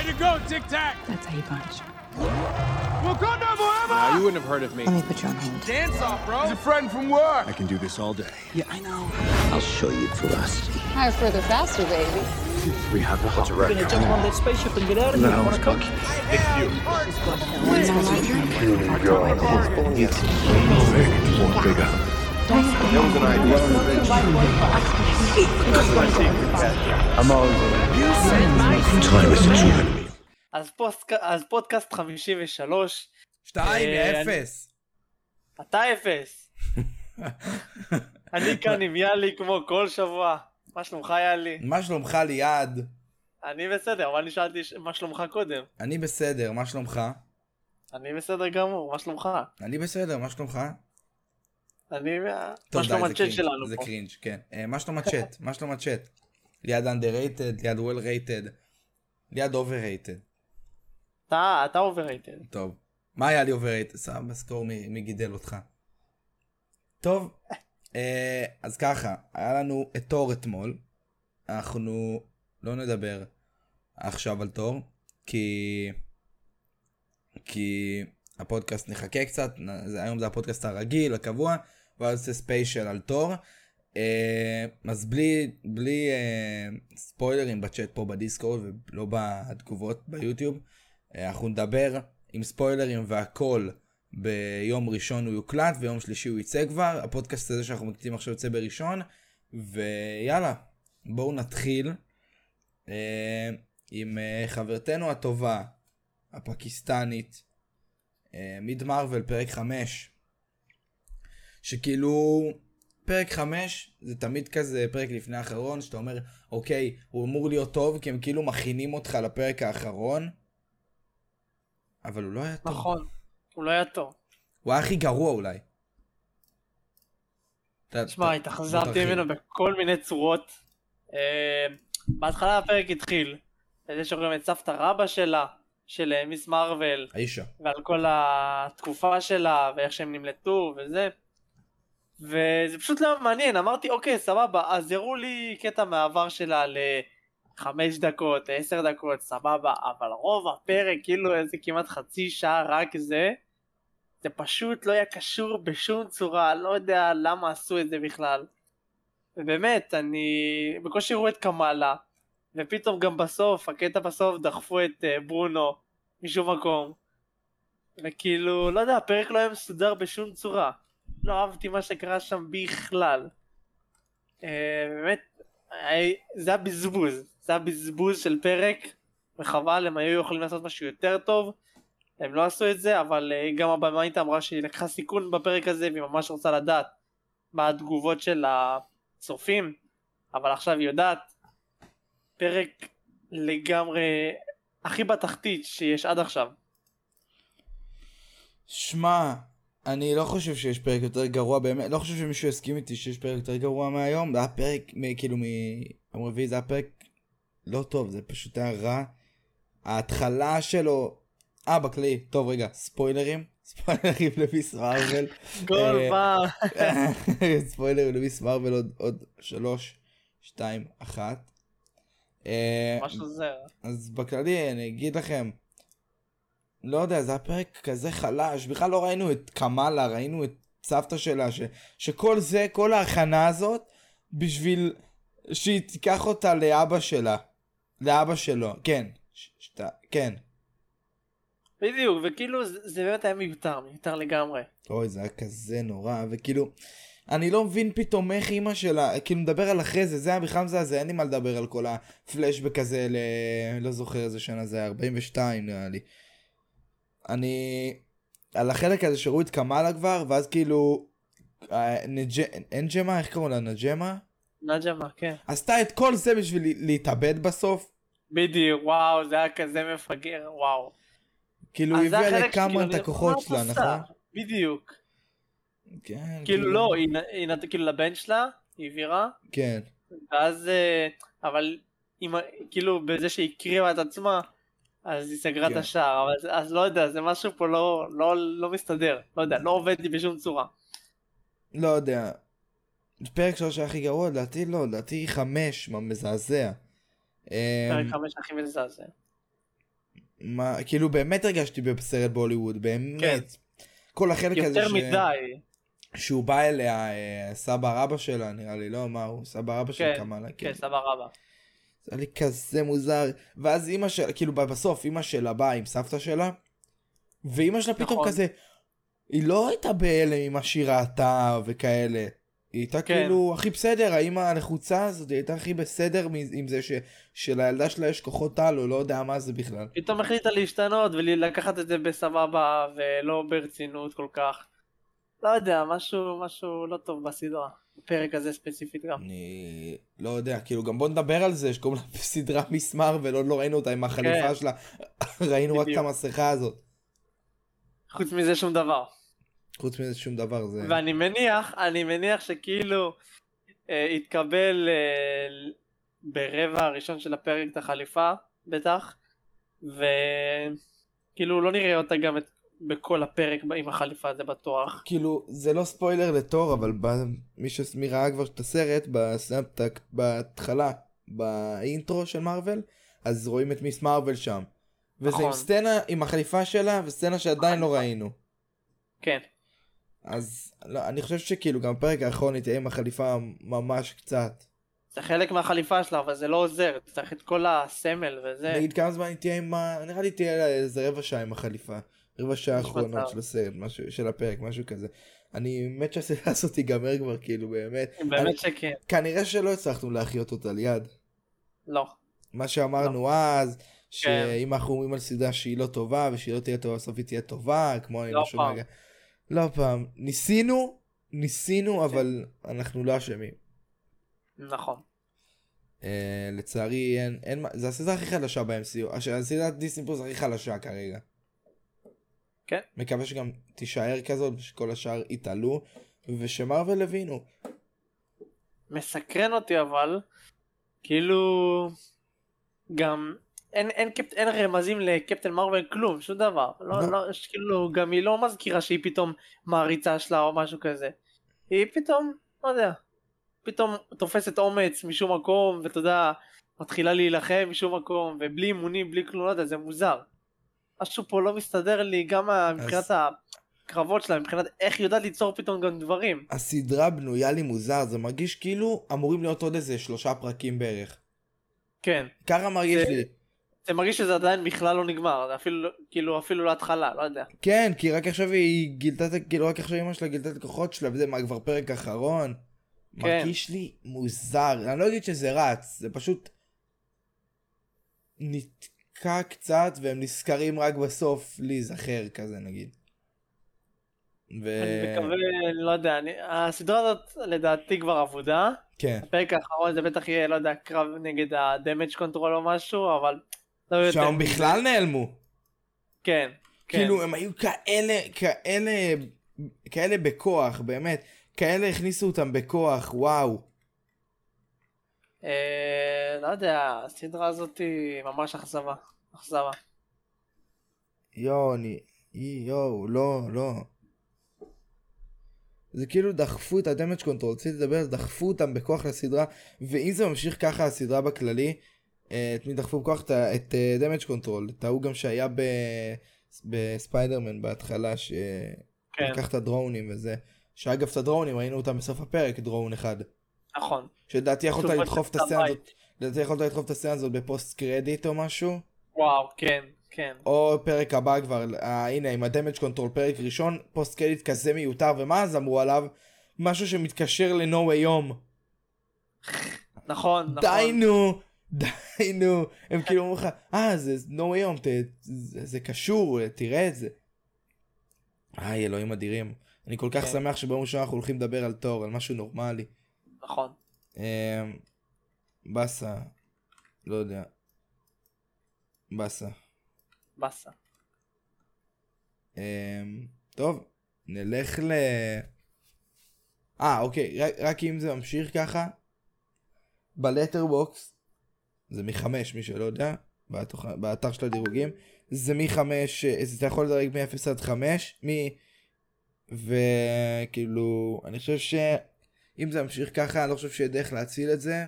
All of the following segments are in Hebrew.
Way to go, Tic Tac. That's how you punch. Wakanda forever! No, you wouldn't have heard of me. Let me put you on hold. Dance off, bro. He's a friend from work. I can do this all day. Yeah, I know. I'll show you ferocity. Higher, further, faster, baby. We have a hot record. We're gonna jump on that spaceship and get out of here. No, it's cocky. It's you. It's you. It's you. You. It's you. It's you. אז, פודקאסט 53, שתיים, אה, אפס. אתה אפס. אני כאן עם יאלי כמו כל שבוע. מה שלומך יאלי? מה שלומך ליעד? אני בסדר, אבל אני שאלתי מה שלומך קודם. אני בסדר, מה שלומך? אני בסדר גמור, מה שלומך? אני בסדר, מה שלומך? אני... מה שלום הצ'אט שלנו זה פה? קרינג', כן. אה, מה שלום הצ'אט? מה שלום הצ'אט? ליד underrated, ליד well rated, ליד overrated. אתה אתה overrated. טוב. מה היה לי overrated? סתם סקור מי מי גידל אותך. טוב, אה, אז ככה, היה לנו את תור אתמול. אנחנו לא נדבר עכשיו על תור, כי... כי הפודקאסט נחכה קצת, היום זה הפודקאסט הרגיל, הקבוע, ואז זה ספיישל על תור. אה, אז בלי, בלי אה, ספוילרים בצ'אט פה בדיסקורד ולא בתגובות ביוטיוב, אה, אנחנו נדבר עם ספוילרים והכל ביום ראשון הוא יוקלט ויום שלישי הוא יצא כבר. הפודקאסט הזה שאנחנו מקליטים עכשיו יוצא בראשון, ויאללה, בואו נתחיל אה, עם אה, חברתנו הטובה, הפקיסטנית, אה, מיד מרוויל, פרק 5. שכאילו, פרק 5 זה תמיד כזה פרק לפני האחרון, שאתה אומר, אוקיי, הוא אמור להיות טוב, כי הם כאילו מכינים אותך לפרק האחרון, אבל הוא לא היה טוב. נכון, הוא לא היה טוב. הוא היה הכי גרוע אולי. תשמע, התאכזבתי תרחיב. ממנו בכל מיני צורות. אה, בהתחלה הפרק התחיל. בזה שרואים את סבתא רבא שלה, של אה, מיס מרוויל, האישה. ועל כל התקופה שלה, ואיך שהם נמלטו, וזה. וזה פשוט לא מעניין, אמרתי, אוקיי, סבבה, אז יראו לי קטע מהעבר שלה לחמש דקות, עשר דקות, סבבה, אבל רוב הפרק, כאילו איזה כמעט חצי שעה רק זה, זה פשוט לא היה קשור בשום צורה, לא יודע למה עשו את זה בכלל. ובאמת, אני בקושי רואה את קמאלה, ופתאום גם בסוף, הקטע בסוף דחפו את uh, ברונו משום מקום. וכאילו, לא יודע, הפרק לא היה מסודר בשום צורה. לא אהבתי מה שקרה שם בכלל. Uh, באמת, היה- זה היה בזבוז. זה היה בזבוז של פרק, וחבל, הם היו יכולים לעשות משהו יותר טוב. הם לא עשו את זה, אבל uh, גם הבמאית אמרה שהיא לקחה סיכון בפרק הזה, והיא ממש רוצה לדעת מה התגובות של הצופים, אבל עכשיו היא יודעת. פרק לגמרי הכי בתחתית שיש עד עכשיו. שמע, אני לא חושב שיש פרק יותר גרוע באמת, לא חושב שמישהו יסכים איתי שיש פרק יותר גרוע מהיום, זה היה פרק, מ- כאילו מיום רביעי זה היה פרק לא טוב, זה פשוט היה רע. ההתחלה שלו, אה בכללי, טוב רגע, ספוילרים, ספוילרים למיס מרוויל. כל פעם. ספוילרים למיס מרוויל עוד, עוד שלוש, שתיים, אחת. אה, ממש עוזר. אז בכללי אני אגיד לכם, לא יודע, זה היה פרק כזה חלש, בכלל לא ראינו את קמאלה, ראינו את סבתא שלה, ש, שכל זה, כל ההכנה הזאת, בשביל שהיא תיקח אותה לאבא שלה, לאבא שלו, כן, ש, שת, כן. בדיוק, וכאילו זה, זה באמת היה מיותר, מיותר לגמרי. אוי, זה היה כזה נורא, וכאילו, אני לא מבין פתאום איך אימא שלה, כאילו מדבר על אחרי זה, זה היה בכלל מזעזע, אין לי מה לדבר על כל הפלשבק הזה ל... לא זוכר איזה שנה זה היה, 42 נראה לי. אני... על החלק הזה שראו את קמאלה כבר, ואז כאילו... אה, נג'... אנג'מה, איך קראו לה? נג'מה? נג'מה, כן. עשתה את כל זה בשביל לה- להתאבד בסוף? בדיוק, וואו, זה היה כזה מפגר, וואו. כאילו, היא הביאה לקאמן את הכוחות שלה, נכון? בדיוק. כן, כאילו לא, היא נתנה כאילו לבן שלה, היא העבירה, כן. ואז, אה, אבל כאילו בזה שהיא הקריבה את עצמה, אז היא סגרה את כן. השער, אבל אז לא יודע, זה משהו פה לא, לא, לא מסתדר, לא יודע, לא עובד לי בשום צורה. לא יודע. פרק שלוש היה הכי גרוע, לדעתי לא, לדעתי חמש, מה מזעזע. אמ, פרק חמש הכי מזעזע. מה, כאילו באמת הרגשתי בסרט בהוליווד, באמת. כן. כל החלק הזה יותר מדי. שהוא בא אליה, אה, סבא רבא שלה, נראה לי, לא, מה הוא, סבא רבא של כן, קמאלה, כן, סבבה רבה. זה היה לי כזה מוזר. ואז אימא שלה, כאילו בסוף אימא שלה באה עם סבתא שלה, ואימא שלה פתאום נכון. כזה, היא לא הייתה בהלם עם מה שהיא ראתה וכאלה. היא הייתה כן. כאילו הכי בסדר, האימא הלחוצה הזאת, היא הייתה הכי בסדר עם זה ש, שלילדה שלה יש כוחות על, או לא יודע מה זה בכלל. פתאום החליטה להשתנות ולקחת את זה בסבבה ולא ברצינות כל כך. לא יודע, משהו, משהו לא טוב בסדרה. בפרק הזה ספציפית גם. אני לא יודע, כאילו גם בוא נדבר על זה, שקוראים לה סדרה מיס מרוויל, עוד לא ראינו אותה עם החליפה כן. שלה, ראינו רק את בדיוק. המסכה הזאת. חוץ מזה שום דבר. חוץ מזה שום דבר זה... ואני מניח, אני מניח שכאילו אה, התקבל אה, ברבע הראשון של הפרק את החליפה, בטח, וכאילו לא נראה אותה גם את, בכל הפרק עם החליפה, זה בטוח. כאילו זה לא ספוילר לתור אבל ב... מי שמי ראה כבר את הסרט בסנאפטק בהתחלה באינטרו של מארוול אז רואים את מיס מארוול שם. וזה עם נכון. סצנה עם החליפה שלה וסצנה שעדיין לא ראינו. כן, אז לא, אני חושב שכאילו גם בפרק האחרון היא תהיה עם החליפה ממש קצת. זה חלק מהחליפה שלה, אבל זה לא עוזר, צריך את כל הסמל וזה. נגיד כמה זמן היא תהיה עם ה... נראה לי תהיה לה איזה רבע שעה עם החליפה. רבע שעה האחרונות. של הסרט, משהו, של הפרק, משהו כזה. אני מת שהסרט הזאת ייגמר כבר כאילו באמת. אני- באמת שכן, כנראה שלא הצלחנו להחיות אותה ליד. לא. מה שאמרנו אז, כן. שאם אנחנו אומרים על סדרה שהיא לא טובה ושהיא לא תהיה טובה בסוף היא תהיה טובה, כמו אני לא לא שומע. פעם. גם- לא פעם. ניסינו, ניסינו, אבל אנחנו לא אשמים. נכון. אה, לצערי אין, אין, מה- זה הסדרה הכי חלשה ב-MCU, הסדרת דיסני פלוס הכי חלשה כרגע. כן. מקווה שגם תישאר כזאת ושכל השאר יתעלו, ושמרוויל הבינו. מסקרן אותי אבל, כאילו, גם אין, אין, קפ... אין רמזים לקפטן מרוויל כלום, שום דבר. לא, לא. לא, כאילו, גם היא לא מזכירה שהיא פתאום מעריצה שלה או משהו כזה. היא פתאום, לא יודע, פתאום תופסת אומץ משום מקום, ואתה יודע, מתחילה להילחם משום מקום, ובלי אימונים, בלי כלום, לא יודע, זה מוזר. משהו פה לא מסתדר לי, גם ה- מבחינת הקרבות שלה, מבחינת איך היא יודעת ליצור פתאום גם דברים. הסדרה בנויה לי מוזר, זה מרגיש כאילו אמורים להיות עוד איזה שלושה פרקים בערך. כן. ככה מרגיש זה- לי. זה מרגיש שזה עדיין בכלל לא נגמר, זה אפילו, כאילו אפילו להתחלה, לא יודע. כן, כי רק עכשיו היא גילתה, כאילו רק עכשיו אמא שלה גילתה את הכוחות שלה, וזה מה, כבר פרק אחרון. כן. מרגיש לי מוזר, אני לא אגיד שזה רץ, זה פשוט נתקע קצת והם נזכרים רק בסוף להיזכר כזה נגיד. ו... אני מקווה, לא יודע, אני, הסדרה הזאת לדעתי כבר אבודה. כן. הפרק האחרון זה בטח יהיה, לא יודע, קרב נגד ה-damage control או משהו, אבל לא יותר. שם מזה. בכלל נעלמו. כן, כן. כאילו הם היו כאלה, כאלה, כאלה בכוח, באמת. כאלה הכניסו אותם בכוח, וואו. אה, לא יודע, הסדרה הזאת היא ממש אכזבה. אכזבה. יואו, אני... יואו, לא, לא. זה כאילו דחפו את ה damage control, רציתי לדבר, דחפו אותם בכוח לסדרה, ואם זה ממשיך ככה הסדרה בכללי, אה, את מי דחפו בכוח? את damage control, את ההוא גם שהיה ב... בספיידרמן בהתחלה, כן, שלקח את הדרונים וזה. שאגב את הדרונים ראינו אותם בסוף הפרק, דרון אחד. נכון. שלדעתי יכולת לדחוף את הסצנה הזאת. לדעתי יכולת לדחוף את הסצנה הזאת ב post credit או משהו. וואו, כן, כן. או פרק הבא כבר, אה, הנה עם ה damage control פרק ראשון, post credit כזה מיותר, ומה אז אמרו עליו? משהו שמתקשר ל-No way home. נכון, נכון. די נו, די נו. הם כאילו אומרים לך, אה זה No way home, ת, זה, זה קשור, תראה את זה. איי אלוהים אדירים. אני כל כך כן. שמח שביום ראשון אנחנו הולכים לדבר על תור, על משהו נורמלי. נכון. אמ, באסה, לא יודע. באסה. באסה. אמ, טוב, נלך ל... אה, אוקיי, רק, רק אם זה ממשיך ככה, בלטרבוקס, זה מחמש, מי שלא יודע, בתוכ... באתר של הדירוגים, זה מחמש, אה, זה אתה יכול לדרג מ-0 עד 5, מ... וכאילו, אני חושב שאם זה ממשיך ככה, אני לא חושב שיהיה דרך להציל את זה,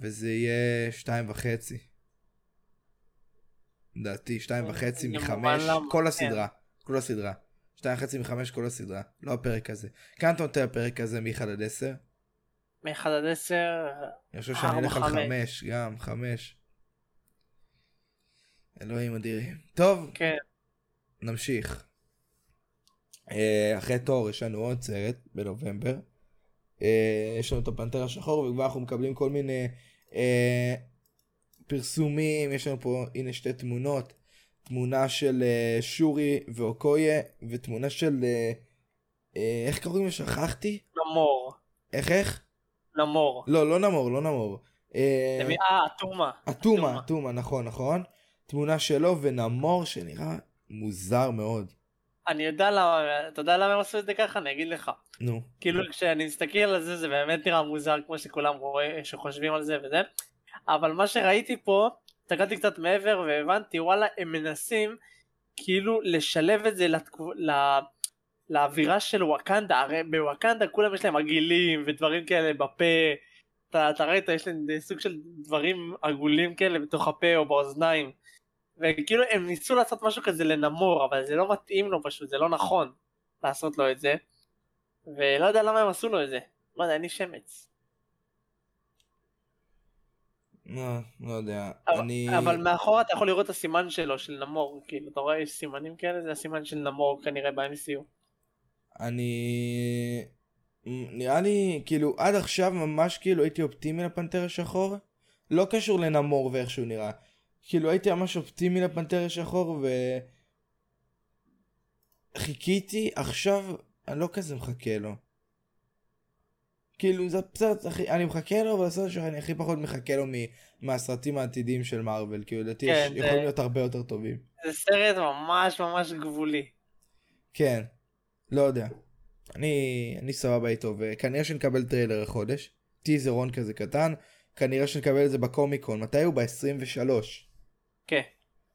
וזה יהיה שתיים וחצי. לדעתי, שתיים וחצי מחמש, למה, כל. הסדרה, כל הסדרה. שתיים וחצי מחמש כל הסדרה, לא הפרק הזה. כמה אתה נותן לפרק הזה מ-1 עד 10? מ-1 עד 10, אני חושב שאני ארבע, אלך על חמש. גם חמש. אלוהים אדירים. טוב, כן, נמשיך. אה, אחרי תור יש לנו עוד סרט בנובמבר. אה, יש לנו את הפנתר השחור וכבר אנחנו מקבלים כל מיני אה, פרסומים. יש לנו פה, הנה שתי תמונות. תמונה של אה, שורי ואוקויה ותמונה של... אה, אה, איך קוראים לו? שכחתי? נמור, איך איך? נמור. לא, לא נמור, לא נמור. אה, אה, אטומה. אטומה, אטומה, נכון, נכון. תמונה שלו ונמור שנראה מוזר מאוד. אני יודע למה, אתה יודע למה הם עשו את זה ככה? אני אגיד לך. נו. כאילו כשאני מסתכל על זה זה באמת נראה מוזר כמו שכולם רואים שחושבים על זה וזה אבל מה שראיתי פה הסתכלתי קצת מעבר והבנתי וואלה הם מנסים כאילו לשלב את זה לתקו... ל... לאווירה של וואקנדה הרי בוואקנדה כולם יש להם עגילים ודברים כאלה בפה אתה, אתה ראית יש להם סוג של דברים עגולים כאלה בתוך הפה או באוזניים וכאילו הם ניסו לעשות משהו כזה לנמור אבל זה לא מתאים לו פשוט זה לא נכון לעשות לו את זה ולא יודע למה הם עשו לו את זה. לא יודע, אין לי שמץ. לא, לא יודע. אבל, אני... אבל מאחורה אתה יכול לראות את הסימן שלו, של נמור. כאילו, אתה רואה סימנים כאלה? זה הסימן של נמור כנראה ב-MCU. אני... נראה לי, כאילו, עד עכשיו ממש כאילו הייתי אופטימי לפנתר השחור. לא קשור לנמור ואיך שהוא נראה. כאילו הייתי ממש אופטימי לפנתר השחור ו... חיכיתי, עכשיו אני לא כזה מחכה לו. כאילו זה בסרט הכי, אני מחכה לו, אבל הסרט שאני הכי פחות מחכה לו מהסרטים העתידיים של מארוול, כאילו לדעתי כן, יש- זה- יכולים להיות הרבה יותר טובים. זה סרט ממש ממש גבולי. כן, לא יודע. אני, אני סבבה איתו, וכנראה שנקבל טריילר החודש. טיזרון כזה קטן, כנראה שנקבל את זה בקומיקון. מתי הוא? ב-23. כן.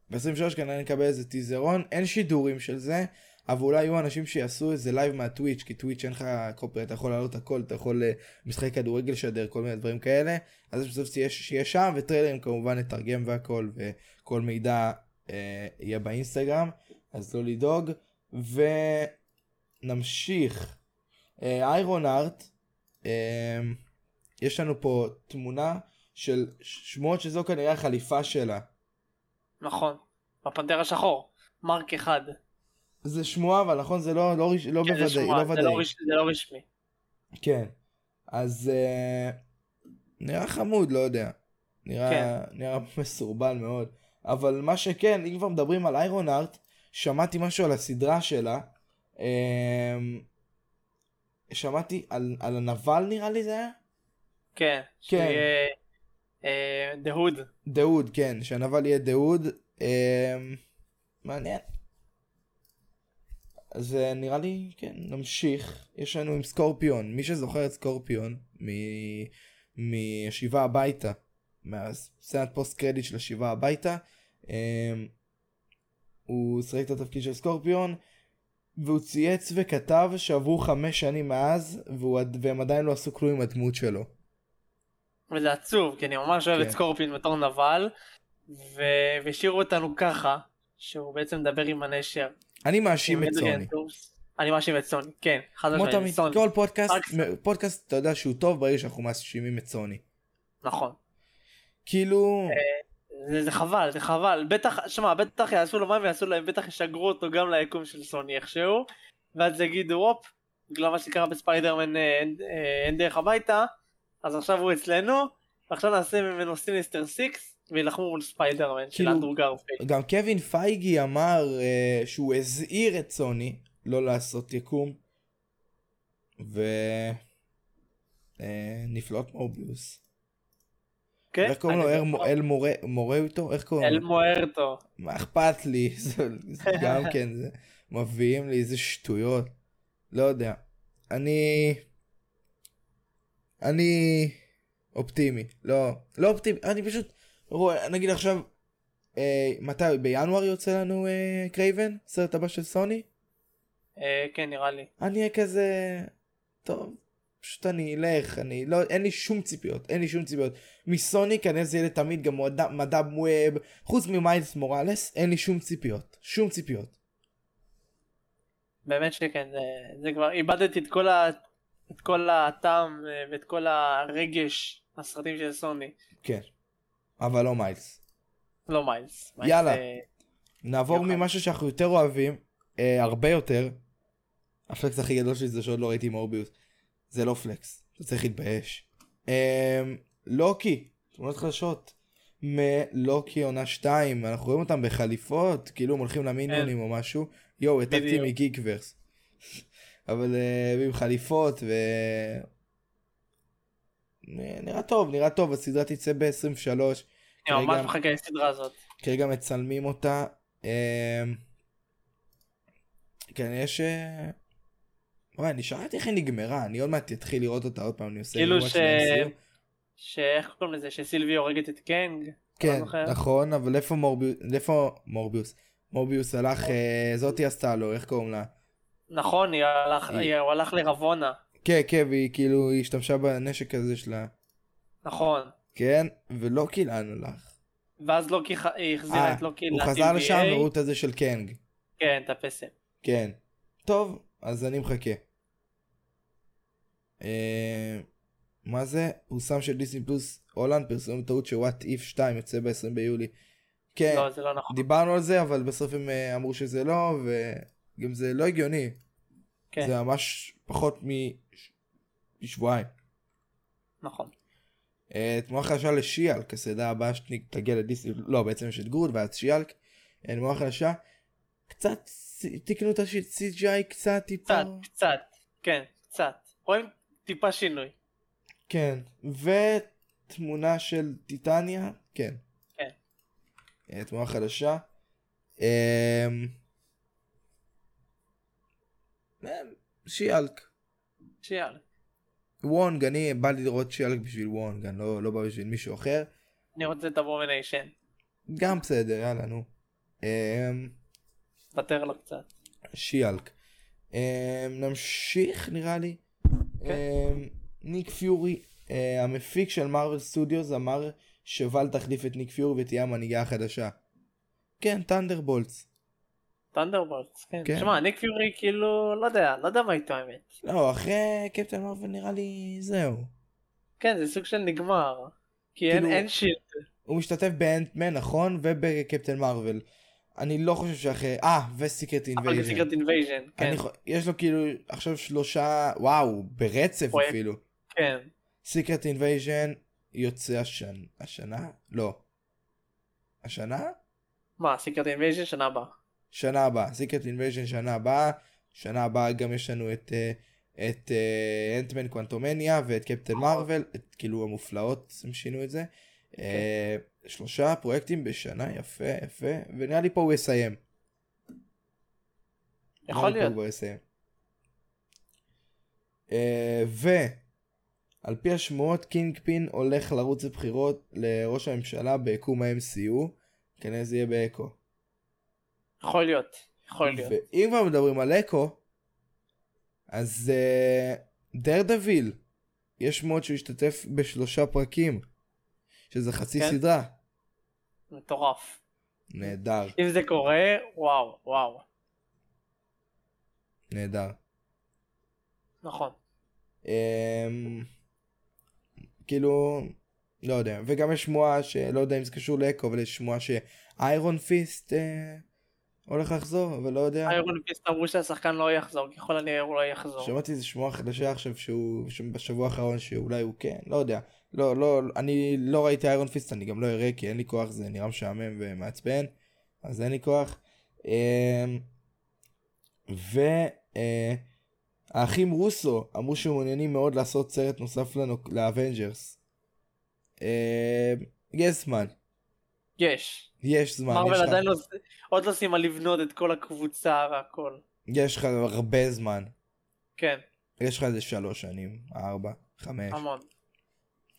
ב-23 כנראה נקבל איזה טיזרון, אין שידורים של זה, אבל אולי יהיו אנשים שיעשו איזה live מהטוויץ', כי טוויץ' אין לך copy, אתה יכול לעלות הכל, אתה יכול אה, משחק כדורגל לשדר, כל מיני דברים כאלה, אז בסוף שיהיה, שם, וטריילרים כמובן נתרגם והכל, וכל מידע אה, יהיה באינסטגרם, אז לא לדאוג, ונמשיך. אה, איירון ארט, אה, יש לנו פה תמונה של שמועות שזו כנראה החליפה שלה. נכון. בפנתר השחור. מרק אחד. זה שמועה אבל נכון זה לא לא רש- לא כן, זה בוודאי שמועה, לא זה ודאי לא רש- זה לא רשמי. כן אז אה, נראה חמוד לא יודע נראה כן. נראה מסורבל מאוד אבל מה שכן אם כבר מדברים על איירון ארט שמעתי משהו על הסדרה שלה אה, שמעתי על על הנבל נראה לי זה היה כן. כן. שיהיה, אה, דהוד. כן שהנבל יהיה דאוד אה, מעניין. אז אה, נראה לי כן נמשיך יש לנו עם סקורפיון מי שזוכר את סקורפיון מ- מהשיבה הביתה מהסצנת פוסט קרדיט של השיבה הביתה הוא שיחק את התפקיד של סקורפיון והוא צייץ וכתב שעברו חמש שנים מאז והוא, והם עדיין לא עשו כלום עם הדמות שלו. וזה עצוב, כי אני ממש אוהב כן. את סקורפין בתור נבל. והשאירו אותנו ככה, שהוא בעצם מדבר עם הנשר. אני מאשים את סוני. אני מאשים את סוני, כן. חד כמו משמעית, תמיד, סוני. כל פודקאסט, פודקאסט אתה יודע שהוא טוב ברגע שאנחנו מאשימים את סוני. נכון. כאילו, זה, זה חבל, זה חבל. בטח, שמע, בטח יעשו לו מה הם יעשו להם, בטח ישגרו אותו גם ליקום של סוני איכשהו. ואז יגידו, הופ, בגלל מה שקרה בספיידרמן אה, אין, אה, אין דרך הביתה, אז עכשיו הוא אצלנו, ועכשיו נעשה ממנו Sinister Six, וילחמו מול ספיידרמן של כאילו- אנדרו גרפילד. גם קווין פייגי אמר אה, שהוא הזהיר את סוני לא לעשות יקום. ו... אה, מורביוס. כן? איך קוראים לו? אני אל בטוח. מ- אל מורה מורה איתו? איך קוראים אל לו? מוארטו. מה אכפת לי? זה זה גם כן, זה מביאים לי איזה שטויות. לא יודע. אני... אני אופטימי. לא, לא אופטימי, אני פשוט... רואה, נגיד עכשיו, אה, מתי, בינואר יוצא לנו אה, קרייבן? סרט הבא של סוני? אה, כן, נראה לי. אני אהיה כזה... טוב, פשוט אני אלך, אני לא, אין לי שום ציפיות, אין לי שום ציפיות. מסוני כנראה זה יהיה לתמיד גם Madame, Madame Web, חוץ ממיילס מוראלס, אין לי שום ציפיות, שום ציפיות. באמת שכן, זה, זה כבר איבדתי את כל, ה, את כל הטעם אה, ואת כל הרגש הסרטים של סוני. כן. אבל לא מיילס. לא מיילס. יאללה. אה, נעבור. ממשהו שאנחנו יותר אוהבים, אה, הרבה יותר. הפלקס הכי גדול שלי זה שעוד לא ראיתי מורביוס. זה לא פלקס, אתה צריך להתבייש. אה, לוקי, תמונות חדשות. מלוקי עונה 2, אנחנו רואים אותם בחליפות, כאילו הם הולכים למיניונים או משהו. יואו, העתקתי כן. מגיקוורס. אבל אה, עם חליפות ו... נראה טוב, נראה טוב, הסדרה תצא ב-23. אני ממש מחכה לסדרה הזאת. כרגע מצלמים אותה. אה, כן, יש... אה, וואי, אני שאלתי איך היא נגמרה, אני עוד מעט אתחיל לראות אותה עוד פעם, אני עושה... כאילו ש... שאיך קוראים לזה? שסילבי הורגת את קנג? כן. נכון, אבל איפה מורביוס? איפה מורביוס? מורביוס הלך, אה, זאתי עשתה לו, איך קוראים לה? נכון, היא הלך- היא- היא- הוא הלך לרבונה. כן, כן, והיא כאילו, היא השתמשה בנשק הזה שלה. נכון. כן, ולוקי לאן הלך? ואז לוקי, ח- היא החזירה אה, את לוקי הוא ל-TVA. חזר לשם את הזה של קנג. כן, את הפסם. כן. טוב, אז אני מחכה. אה, מה זה? פורסם של דיסני פלוס הולנד פרסום טעות שוואט איף 2 יוצא ב-20 ביולי. כן, לא, זה לא נכון. דיברנו על זה אבל בסוף הם אה, אמרו שזה לא וגם זה לא הגיוני. כן, זה ממש פחות מש- משבועיים. נכון. אה, תמונה חדשה לשיאלק, הסדרה הבאה שתגיע לדיסני, לא בעצם יש את גוד ואז שיאלק. אה, תמונה חדשה. קצת תיקנו את ה-CGI קצת טיפה. קצת, קצת. כן, קצת. רואים טיפה שינוי. כן, ותמונה של טיטניה, כן. כן. אה, תמונה חדשה. אמ, אה, She-Hulk. שיאללה. וונג, אני בא לי לראות She-Hulk בשביל וונג, אני לא, לא בא בשביל מישהו אחר. אני רוצה את ה Abomination. גם בסדר, יאללה נו. אמ, ותר לו קצת. She-Hulk. אמ, נמשיך נראה לי. אמ, ניק פיורי, אה, המפיק של מרוויל סטודיוס אמר שוואל תחליף את ניק פיורי ותהיה המנהיגה החדשה. כן, Thunderbolts. Thunderbolts, כן. כן. שמע, ניק פיורי כאילו, לא יודע, לא יודע מה איתו האמת. לא, אחרי קפטן מרוויל נראה לי זהו. כן, זה סוג של נגמר. כי אין כאילו- אין שילד. הוא משתתף באנטמן, נכון? ובקפטן מרוויל. אני לא חושב שאחרי... אה, ו Secret אבל Invasion. ב Secret Invasion, כן. יש לו כאילו עכשיו שלושה... וואו, ברצף פרויקט. אפילו. כן. Secret Invasion יוצא השנה? השנה? לא. השנה? מה, Secret Invasion שנה הבאה. שנה הבאה. סיקרט אינבייז'ן שנה הבאה. שנה הבאה גם יש לנו את... אה, את אה, Ant-Man Quantumania ואת Captain. Marvel, את כאילו המופלאות הם שינו את זה. אה, שלושה פרויקטים בשנה, יפה יפה, ונראה לי פה הוא יסיים. יכול להיות. הוא כבר יסיים. אה, ועל פי השמועות קינג פין הולך לרוץ לבחירות לראש הממשלה ביקום ה-MCU, כנראה זה יהיה באקו. יכול להיות. יכול להיות. ואם כבר מדברים על אקו, אז דר דביל, יש שמועות שהוא ישתתף בשלושה פרקים, שזה חצי כן. סדרה. מטורף. נהדר, אם זה קורה, וואו, וואו. נהדר. נכון. אמ, כאילו, לא יודע, וגם יש שמועה שלא יודע אם זה קשור לאקו, אבל יש שמועה שאיירון פיסט אה, הולך לחזור, אבל לא יודע. איירון פיסט אמרו שהשחקן לא יחזור, ככל הנראה הוא לא יחזור. שמעתי איזה שמועה חדשה עכשיו שהוא, בשבוע האחרון שאולי הוא כן, לא יודע. לא, לא, אני לא ראיתי איירון פיסט, אני גם לא אראה כי אין לי כוח, זה נראה משעמם ומעצבן, אז אין לי כוח. אמ, והאחים רוסו אמרו שהם מעוניינים מאוד לעשות סרט נוסף ל Avengers. אמ, יש זמן, יש. יש זמן, Marvel עדיין לא, עוד לא סיימה לבנות את כל הקבוצה והכל. יש לך הרבה זמן. כן, יש לך איזה שלוש שנים, ארבע, חמש, המון.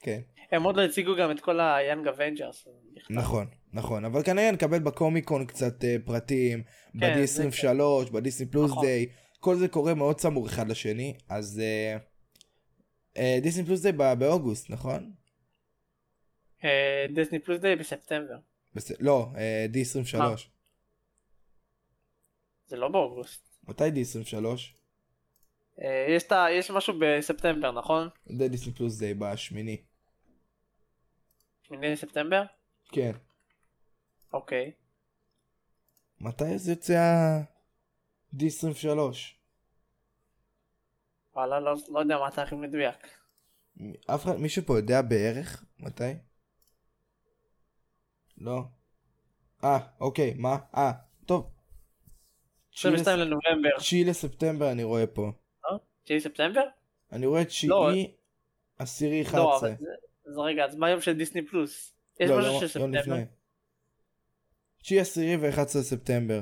כן. הם עוד לא הציגו גם את כל ה Young Avengers. נכון, נכון, אבל כנראה נקבל ב Comic-Con קצת אה, פרטים, כן, ב-D23, זה ב Disney Plus נכון. Day, כל זה קורה מאוד צמוד אחד לשני, אז אה, אה, Disney Plus Day ב- באוגוסט, נכון? אה, Disney Plus Day בספטמבר. בס... לא, אה, D23. מה? זה לא באוגוסט. מתי D23? אה, יש, ה- יש משהו בספטמבר, נכון? זה דיסני פלוס דיי בשמיני. 8 בספטמבר? כן. אוקיי. מתי זה יוצא ה-D23? וואלה, לא, לא יודע מה התאריך מדויק. אף אחד, מישהו פה יודע בערך מתי? לא. אה, אוקיי, מה? אה, טוב. 22 לנובמבר. 9 לספטמבר אני רואה פה. 9 בספטמבר? אני רואה 9, לא. 10, לא, 11. אבל זה... אז רגע, אז מה היום של דיסני פלוס? יש לא, משהו של ספטמבר? לפני. 9, 10 ו-11 לספטמבר.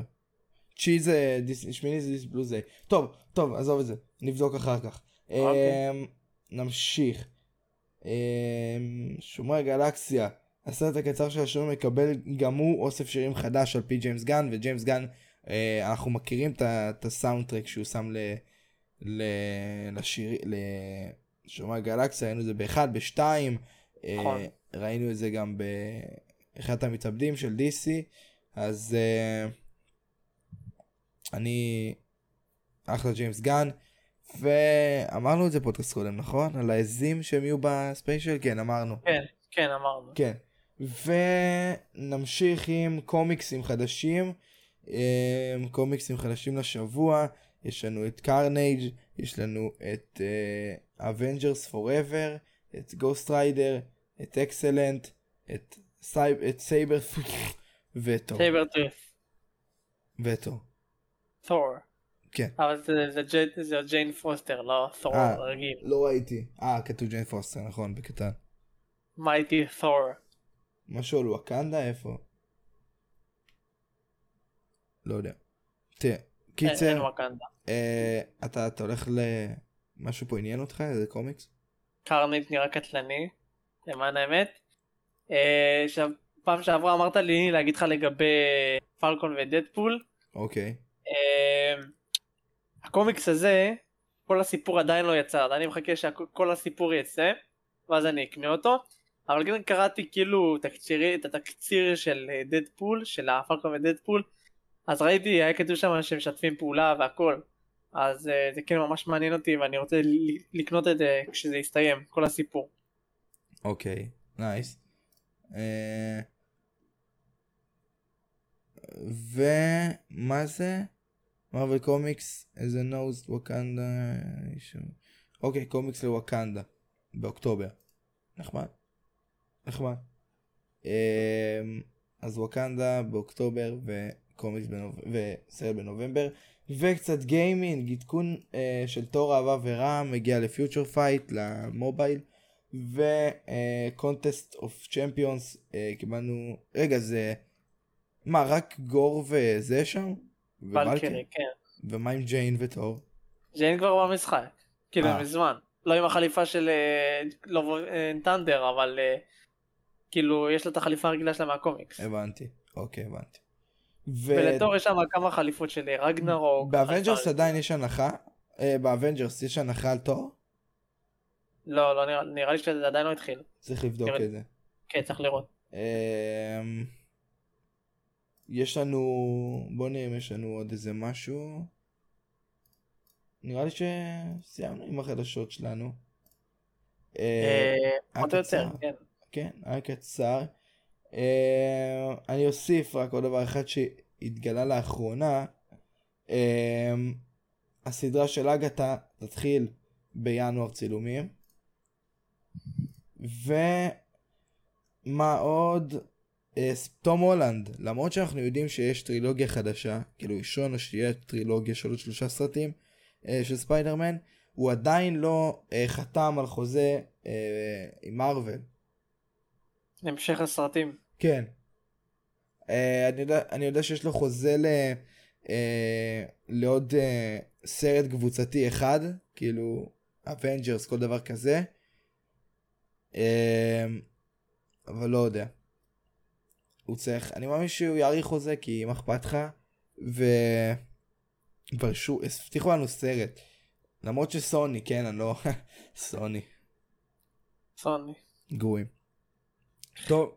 9 זה דיסני, שמיני זה דיסני פלוס זה. טוב, טוב, עזוב את זה. נבדוק אחר כך. אוקיי. אמ, נמשיך. אמ, שומרי הגלקסיה. הסרט הקצר של השיר מקבל גם הוא אוסף שירים חדש על פי ג'יימס גן, וג'יימס גן, אה, אנחנו מכירים את ה- את ה soundtrack שהוא שם ל... ל... לשיר... לשומרי הגלקסיה, ראינו את זה באחד, בשתיים, אה, נכון. ראינו את זה גם באחד המתאבדים של DC, אז אה, אני אחלה ג'יימס גן, ואמרנו את זה פודקאסט קודם, נכון? על העזים שהם יהיו ב special? כן, אמרנו. כן, כן, אמרנו. כן. ונמשיך עם קומיקסים חדשים. אמ, קומיקסים חדשים לשבוע. יש לנו את קרנייג', יש לנו את אבנג'רס פוראבר, את גוסט ריידר, את אקסלנט, את סייב- את סייבר וטו. סייבר טריף. וטו. תור. כן. אבל זה ג'יין פוסטר, לא תור אה. רגיל. לא ראיתי. אה, כתוב ג'יין פוסטר, נכון, בקטן. מייטי תור. משהו על וואקנדה? איפה? לא יודע. תראה, אין קיצר, וואקנדה. אה, אתה אתה הולך ל... משהו פה עניין אותך? איזה קומיקס? קרנית נראה קטלני, למען האמת. אה, עכשיו, פעם שעברה אמרת לי להגיד לך לגבי פלקון ודדפול. אוקיי. אה, הקומיקס הזה, כל הסיפור עדיין לא יצא, אז אני מחכה שכל הסיפור יצא, ואז אני אקנה אותו. אבל כן קראתי כאילו תקצירי, את התקציר של אה, Deadpool, של ה Falcon ו Deadpool, אז ראיתי, היה כתוב שם שהם משתפים פעולה והכל. אז אה, זה כן ממש מעניין אותי ואני רוצה לקנות את זה כשזה יסתיים, כל הסיפור. אוקיי. nice. אה, ומה זה? Marvel Comics, announce וואקנדה. אוקיי, קומיקס לוואקנדה. באוקטובר. נחמד. נחמד. אה, אז וואקנדה באוקטובר וקומיקס בנוב... וסרט בנובמבר. וקצת גיימינג, עדכון אה, של תור אהבה ורעם מגיע ל Future Fight למובייל. ו Contest of Champions קיבלנו רגע זה מה רק גור וזה שם? ולקרי, כן. ומה עם ג'יין וטור? ג'יין כבר במשחק, כאילו אה. מזמן. לא עם החליפה של אה, לא טנדר, אבל כאילו יש לה את החליפה הרגילה שלה מהקומיקס. הבנתי אוקיי הבנתי. ולתור יש שם כמה חליפות של אה, רגנרוק. באבנג'רס עדיין יש הנחה? אה, באבנג'רס יש הנחה על תור? לא, לא נראה- נראה לי שזה עדיין לא התחיל. צריך לבדוק נראה. את זה. כן, צריך לראות. אמ, יש לנו בוא נראה אם יש לנו עוד איזה משהו. נראה לי שסיימנו עם החדשות שלנו. אה, אה, או יותר. כן. כן, היה קצר. אה, אני אוסיף רק עוד דבר אחד שהתגלה לאחרונה. אה, הסדרה של אגתה תתחיל בינואר צילומים. ומה עוד? אה, תום הולנד, למרות שאנחנו יודעים שיש טרילוגיה חדשה, כאילו ראשון או שתהיה טרילוגיה של עוד שלושה סרטים של ספיידרמן, הוא עדיין לא חתם על חוזה עם מארוול. המשך הסרטים. כן. אה, אני, יודע, אני יודע שיש לו חוזה ל, אה, לעוד אה, סרט קבוצתי אחד, כאילו Avengers, כל דבר כזה. אה, אבל לא יודע. הוא צריך, אני מאמין שהוא יאריך חוזה כי מה אכפת לך? ו... כבר שוב, הבטיחו לנו סרט. למרות שסוני, כן, אני לא... סוני. סוני. גרועים. טוב,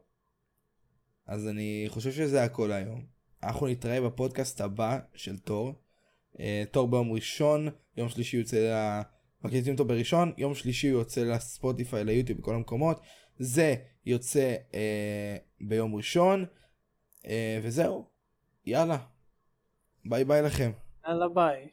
אז אני חושב שזה הכל היום. אנחנו נתראה בפודקאסט הבא של תור. אה, תור ביום ראשון, יום שלישי יוצא ל... מקליטים אותו בראשון, יום שלישי יוצא לספוטיפיי, ליוטיוב, בכל המקומות. זה יוצא אה, ביום ראשון, אה, וזהו. יאללה. ביי ביי לכם. יאללה ביי.